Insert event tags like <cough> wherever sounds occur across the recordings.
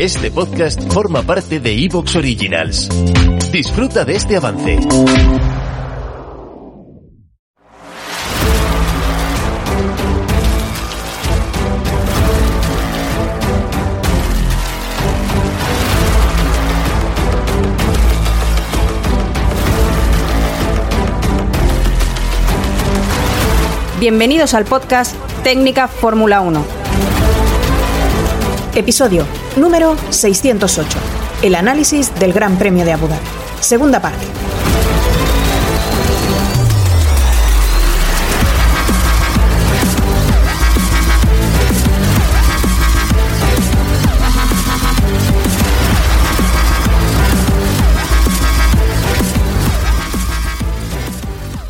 Este podcast forma parte de Evox Originals. Disfruta de este avance. Bienvenidos al podcast Técnica Fórmula 1. Episodio número 608. El análisis del Gran Premio de Abu Dhabi. Segunda parte.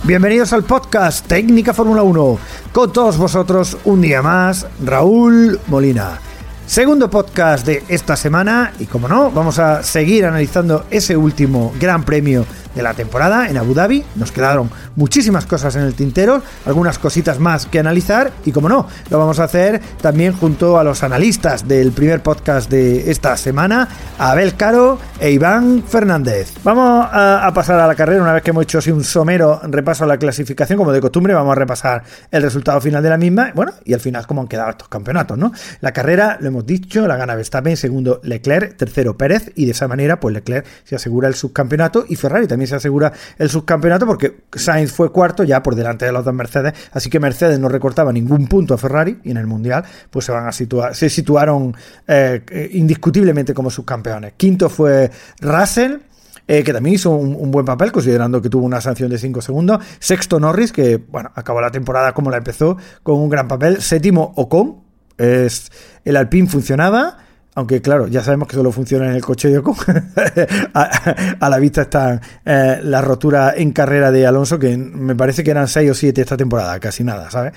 Bienvenidos al podcast Técnica Fórmula 1. Con todos vosotros, un día más, Raúl Molina. Segundo podcast de esta semana y como no, vamos a seguir analizando ese último gran premio de la temporada en Abu Dhabi. Nos quedaron muchísimas cosas en el tintero, algunas cositas más que analizar y como no, lo vamos a hacer también junto a los analistas del primer podcast de esta semana, Abel Caro e Iván Fernández. Vamos a, pasar a la carrera una vez que hemos hecho así un somero repaso a la clasificación, como de costumbre, vamos a repasar el resultado final de la misma, bueno, y al final cómo han quedado estos campeonatos, ¿no? La carrera, lo hemos dicho, la gana Verstappen, segundo Leclerc, tercero Pérez y de esa manera pues Leclerc se asegura el subcampeonato y Ferrari también se asegura el subcampeonato porque Sainz fue cuarto ya por delante de los dos Mercedes, así que Mercedes no recortaba ningún punto a Ferrari y en el Mundial pues se van a situar, se situaron eh, indiscutiblemente como subcampeones. Quinto fue Russell. Eh, que también hizo un, buen papel, considerando que tuvo una sanción de 5 segundos. Sexto Norris, que bueno, acabó la temporada como la empezó, con un gran papel. Séptimo Ocon, es, el Alpine funcionaba. Aunque claro, ya sabemos que solo funciona en el coche de Ocon. <laughs> a, la vista está eh, la rotura en carrera de Alonso, que me parece que eran 6 o 7 esta temporada, casi nada, ¿sabes?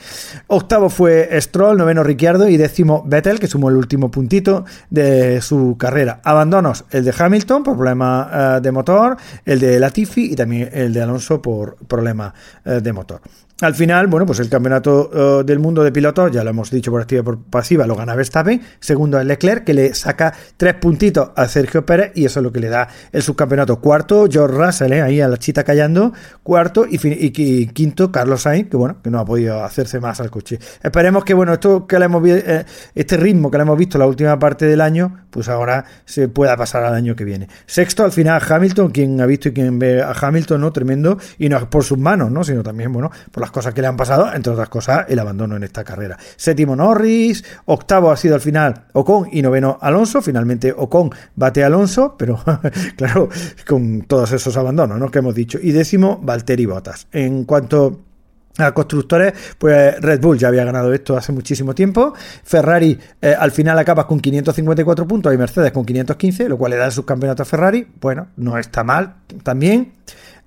Octavo fue Stroll, noveno Ricciardo y décimo Vettel, que sumó el último puntito de su carrera. Abandonos el de Hamilton por problema eh, de motor, el de Latifi y también el de Alonso por problema eh, de motor. Al final, bueno, pues el campeonato eh, del mundo de pilotos, ya lo hemos dicho por activa y por pasiva, lo gana Verstappen, segundo es Leclerc, que le saca tres puntitos a Sergio Pérez y eso es lo que le da el subcampeonato. Cuarto, George Russell, eh, ahí a la chita callando. Cuarto y, quinto, Carlos Sainz, que bueno, que no ha podido hacerse más al coche. Esperemos que, bueno, esto que le hemos eh, este ritmo que le hemos visto la última parte del año, pues ahora se pueda pasar al año que viene. Sexto, al final, Hamilton, quien ha visto y quien ve a Hamilton, ¿no? Tremendo, y no por sus manos, ¿no? Sino también, bueno, por cosas que le han pasado, entre otras cosas, el abandono en esta carrera. Séptimo Norris, octavo ha sido al final Ocon y noveno Alonso. Finalmente Ocon bate a Alonso, pero <laughs> claro, con todos esos abandonos ¿no? que hemos dicho. Y décimo, Valtteri Bottas. En cuanto a constructores, pues Red Bull ya había ganado esto hace muchísimo tiempo. Ferrari eh, al final acaba con 554 puntos y Mercedes con 515, lo cual le da el subcampeonato a Ferrari. Bueno, no está mal también.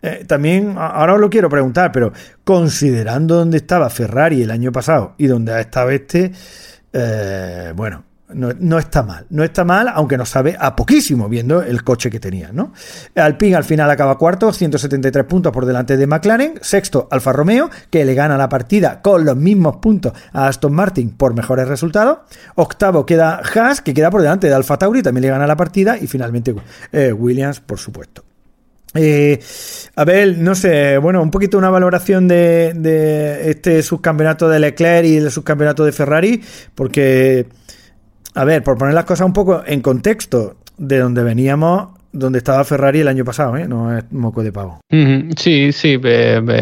Eh, también, ahora os lo quiero preguntar, pero considerando dónde estaba Ferrari el año pasado y dónde ha estado este, eh, bueno, no, está mal, no está mal, aunque nos sabe a poquísimo viendo el coche que tenía, ¿no? Alpine al final acaba cuarto, 173 puntos por delante de McLaren, sexto Alfa Romeo, que le gana la partida con los mismos puntos a Aston Martin por mejores resultados, octavo queda Haas, que queda por delante de Alfa Tauri, también le gana la partida, y finalmente eh, Williams, por supuesto. Eh, Abel, no sé, bueno, un poquito una valoración de, este subcampeonato de Leclerc y el subcampeonato de Ferrari, porque, a ver, por poner las cosas un poco en contexto de donde veníamos, donde estaba Ferrari el año pasado, ¿eh? no es moco de pavo. Sí, sí,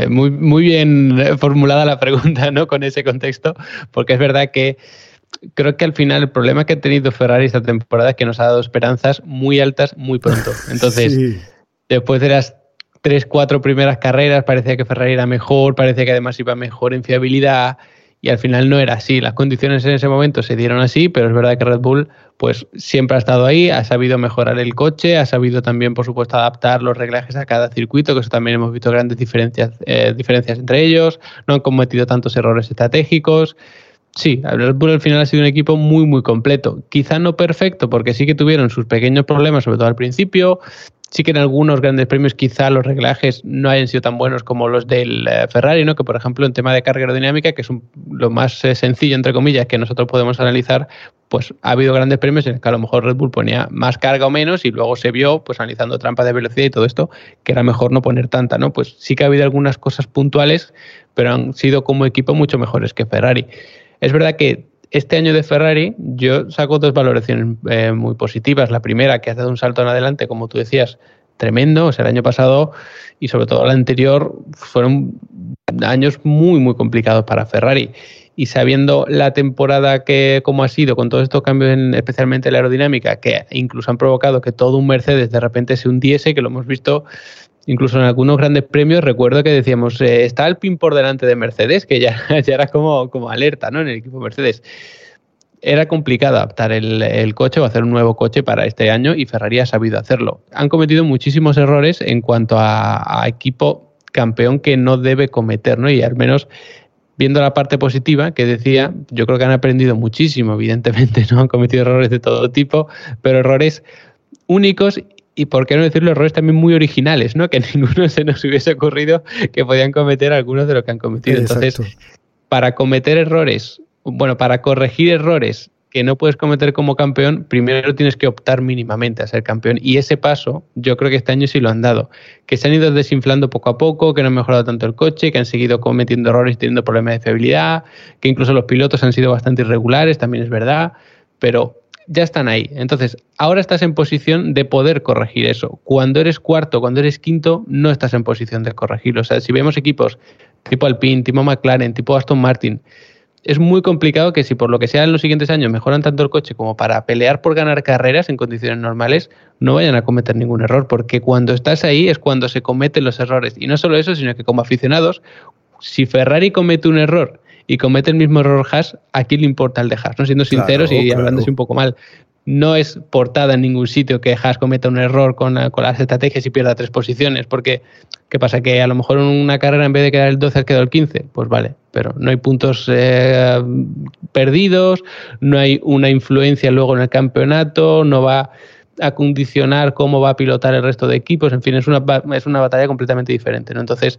muy, muy bien formulada la pregunta, ¿no? Con ese contexto, porque es verdad que creo que al final el problema que ha tenido Ferrari esta temporada es que nos ha dado esperanzas muy altas muy pronto. <laughs> Entonces, después de las tres, cuatro primeras carreras parecía que Ferrari era mejor, parecía que además iba mejor en fiabilidad y al final no era así. Las condiciones en ese momento se dieron así, pero es verdad que Red Bull pues siempre ha estado ahí, ha sabido mejorar el coche, ha sabido también, por supuesto, adaptar los reglajes a cada circuito, que eso también hemos visto grandes diferencias, eh, diferencias entre ellos, no han cometido tantos errores estratégicos. Sí, Red Bull al final ha sido un equipo muy, muy completo. Quizá no perfecto, porque sí que tuvieron sus pequeños problemas, sobre todo al principio. Sí que en algunos grandes premios quizá los reglajes no hayan sido tan buenos como los del eh, Ferrari, ¿no? que por ejemplo en tema de carga aerodinámica, que es lo más eh, sencillo, entre comillas, que nosotros podemos analizar, pues ha habido grandes premios en los que a lo mejor Red Bull ponía más carga o menos y luego se vio, pues analizando trampas de velocidad y todo esto, que era mejor no poner tanta, ¿no? Pues sí que ha habido algunas cosas puntuales, pero han sido como equipo mucho mejores que Ferrari. Es verdad que este año de Ferrari yo saco dos valoraciones eh, muy positivas. La primera, que ha dado un salto en adelante, como tú decías, tremendo. O sea, el año pasado y sobre todo el anterior fueron años muy, muy complicados para Ferrari. Y sabiendo la temporada que como ha sido, con todos estos cambios, en, especialmente la aerodinámica, que incluso han provocado que todo un Mercedes de repente se hundiese, que lo hemos visto incluso en algunos grandes premios recuerdo que decíamos, eh, está pin por delante de Mercedes, que ya, <laughs> ya era como, como alerta ¿no? en el equipo Mercedes. Era complicado adaptar el, coche o hacer un nuevo coche para este año y Ferrari ha sabido hacerlo. Han cometido muchísimos errores en cuanto a, equipo campeón que no debe cometer, ¿no? Y al menos viendo la parte positiva que decía, yo creo que han aprendido muchísimo, evidentemente, <laughs> no han cometido errores de todo tipo, pero errores únicos y por qué no decirlo, errores también muy originales, ¿no? <laughs> Que ninguno se nos hubiese ocurrido que podían cometer algunos de lo que han cometido. Entonces, para cometer errores, bueno, para corregir errores que no puedes cometer como campeón, primero tienes que optar mínimamente a ser campeón. Y ese paso, yo creo que este año sí lo han dado. Que se han ido desinflando poco a poco, que no han mejorado tanto el coche, que han seguido cometiendo errores y teniendo problemas de fiabilidad, que incluso los pilotos han sido bastante irregulares, también es verdad. Pero ya están ahí. Entonces, ahora estás en posición de poder corregir eso. Cuando eres cuarto, cuando eres quinto, no estás en posición de corregirlo. O sea, si vemos equipos tipo Alpine, tipo McLaren, tipo Aston Martin, es muy complicado que si por lo que sea en los siguientes años mejoran tanto el coche como para pelear por ganar carreras en condiciones normales, no vayan a cometer ningún error, porque cuando estás ahí es cuando se cometen los errores. Y no solo eso, sino que como aficionados, si Ferrari comete un error y comete el mismo error Haas, ¿a quién le importa el de Haas? ¿no? Siendo sinceros y hablándose un poco mal. No es portada en ningún sitio que Haas cometa un error con, las estrategias y pierda tres posiciones, porque ¿qué pasa? Que a lo mejor en una carrera en vez de quedar el 12 ha quedado el 15, pues vale, pero no hay puntos eh, perdidos, no hay una influencia luego en el campeonato, no va a condicionar cómo va a pilotar el resto de equipos, en fin, es una, es una batalla completamente diferente, ¿no? Entonces,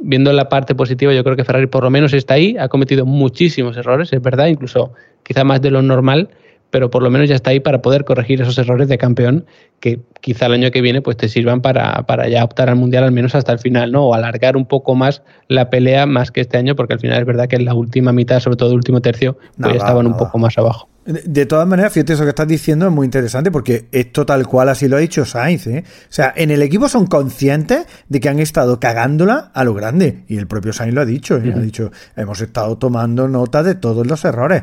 viendo la parte positiva, yo creo que Ferrari por lo menos está ahí, ha cometido muchísimos errores, es verdad, incluso quizá más de lo normal, pero por lo menos ya está ahí para poder corregir esos errores de campeón que quizá el año que viene pues te sirvan para, para ya optar al mundial al menos hasta el final, ¿no? O alargar un poco más la pelea más que este año, porque al final es verdad que en la última mitad, sobre todo el último tercio, pues estaban un poco más abajo. De todas maneras, fíjate, eso que estás diciendo es muy interesante porque esto tal cual así lo ha dicho Sainz. ¿eh? O sea, en el equipo son conscientes de que han estado cagándola a lo grande. Y el propio Sainz lo ha dicho. ¿eh? Ha dicho, hemos estado tomando nota de todos los errores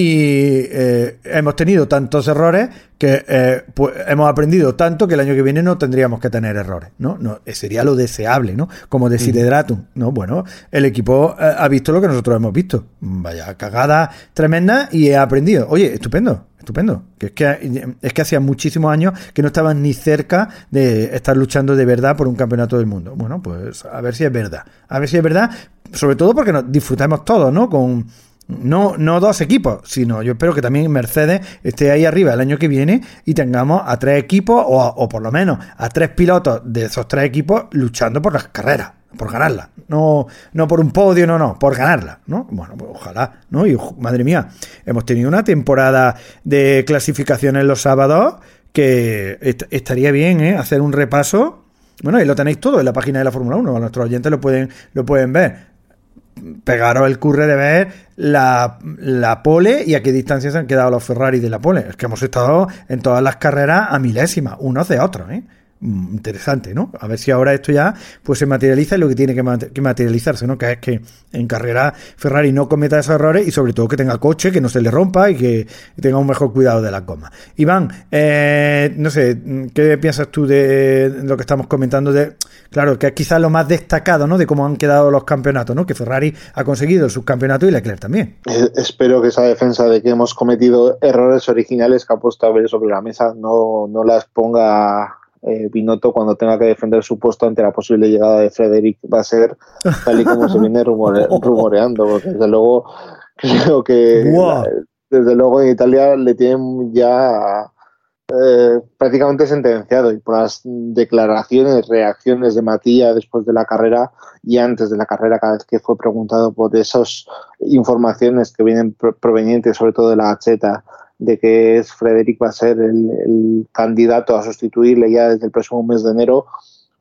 y eh, hemos tenido tantos errores que eh, pues hemos aprendido tanto que el año que viene no tendríamos que tener errores, ¿no? no eh, sería lo deseable, ¿no? Como decir Hidratum, ¿no? Bueno, el equipo ha visto lo que nosotros hemos visto. Vaya cagada tremenda y he aprendido. Oye, estupendo, estupendo. Que es que es que hacía muchísimos años que no estaban ni cerca de estar luchando de verdad por un campeonato del mundo. Bueno, pues a ver si es verdad. A ver si es verdad, sobre todo porque nos disfrutamos todos, ¿no? Con no, no dos equipos, sino yo espero que también Mercedes esté ahí arriba el año que viene y tengamos a tres equipos o, por lo menos a tres pilotos de esos tres equipos luchando por las carreras, por ganarlas. No, no por un podio, no, no, por ganarla, ¿no? Bueno, pues ojalá, ¿no? Y madre mía, hemos tenido una temporada de clasificaciones los sábados que estaría bien, ¿eh? Hacer un repaso. Bueno, ahí lo tenéis todo en la página de la Fórmula 1, nuestros oyentes lo pueden, lo pueden ver pegaros el curre de ver la, la, pole y a qué distancia se han quedado los Ferrari de la pole. Es que hemos estado en todas las carreras a milésimas, unos de otros, ¿eh? Mm, interesante, ¿no? A ver si ahora esto ya pues se materializa en lo que tiene que, materializarse, ¿no? Que es que en carrera Ferrari no cometa esos errores y sobre todo que tenga coche, que no se le rompa y que tenga un mejor cuidado de la goma. Iván, eh, no sé, ¿qué piensas tú de lo que estamos comentando? De, claro, que es quizás lo más destacado, ¿no? De cómo han quedado los campeonatos, ¿no? Que Ferrari ha conseguido el subcampeonato y Leclerc también. Eh, espero que esa defensa de que hemos cometido errores originales que ha puesto a ver sobre la mesa no, no las ponga eh, Binotto cuando tenga que defender su puesto ante la posible llegada de Frederick va a ser tal y como se viene <laughs> rumoreando, porque desde luego <laughs> creo que desde luego en Italia le tienen ya eh, prácticamente sentenciado y por las declaraciones, reacciones de Matías después de la carrera y antes de la carrera, cada vez que fue preguntado por esas informaciones que vienen provenientes sobre todo de la Hacheta, de que es Frederic va a ser el, candidato a sustituirle ya desde el próximo mes de enero,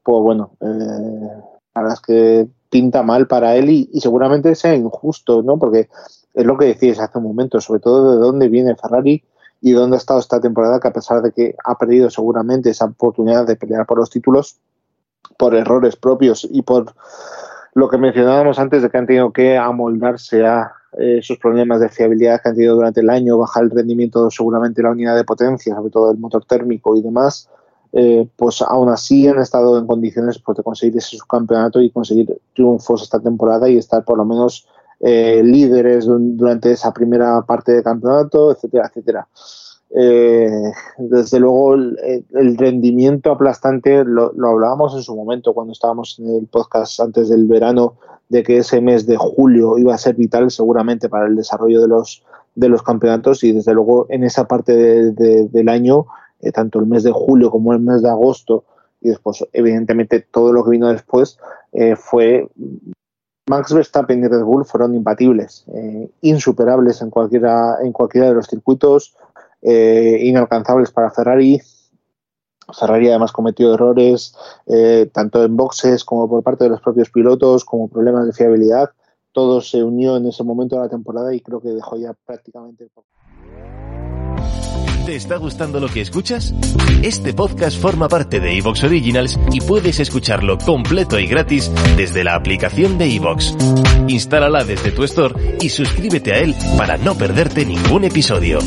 pues bueno, eh, la que pinta mal para él y, y, seguramente sea injusto, ¿no? Porque es lo que decías hace un momento, sobre todo de dónde viene Ferrari y dónde ha estado esta temporada, que a pesar de que ha perdido seguramente esa oportunidad de pelear por los títulos, por errores propios y por lo que mencionábamos antes de que han tenido que amoldarse a eh, esos problemas de fiabilidad que han tenido durante el año, bajar el rendimiento seguramente la unidad de potencia, sobre todo el motor térmico y demás, eh, pues aún así han estado en condiciones pues, de conseguir ese subcampeonato y conseguir triunfos esta temporada y estar por lo menos eh, líderes durante esa primera parte de campeonato, etcétera, etcétera. Eh, desde luego el, rendimiento aplastante lo, hablábamos en su momento cuando estábamos en el podcast antes del verano de que ese mes de julio iba a ser vital seguramente para el desarrollo de los de los campeonatos y desde luego en esa parte del año eh, tanto el mes de julio como el mes de agosto y después evidentemente todo lo que vino después fue Max Verstappen y Red Bull fueron imbatibles, eh, insuperables en cualquiera, en cualquiera de los circuitos, eh, inalcanzables para Ferrari. Ferrari además cometió errores eh, tanto en boxes como por parte de los propios pilotos, como problemas de fiabilidad. Todo se unió en ese momento de la temporada y creo que dejó ya prácticamente. ¿Te está gustando lo que escuchas? Este podcast forma parte de Evox Originals y puedes escucharlo completo y gratis desde la aplicación de Evox. Instálala desde tu store y suscríbete a él para no perderte ningún episodio.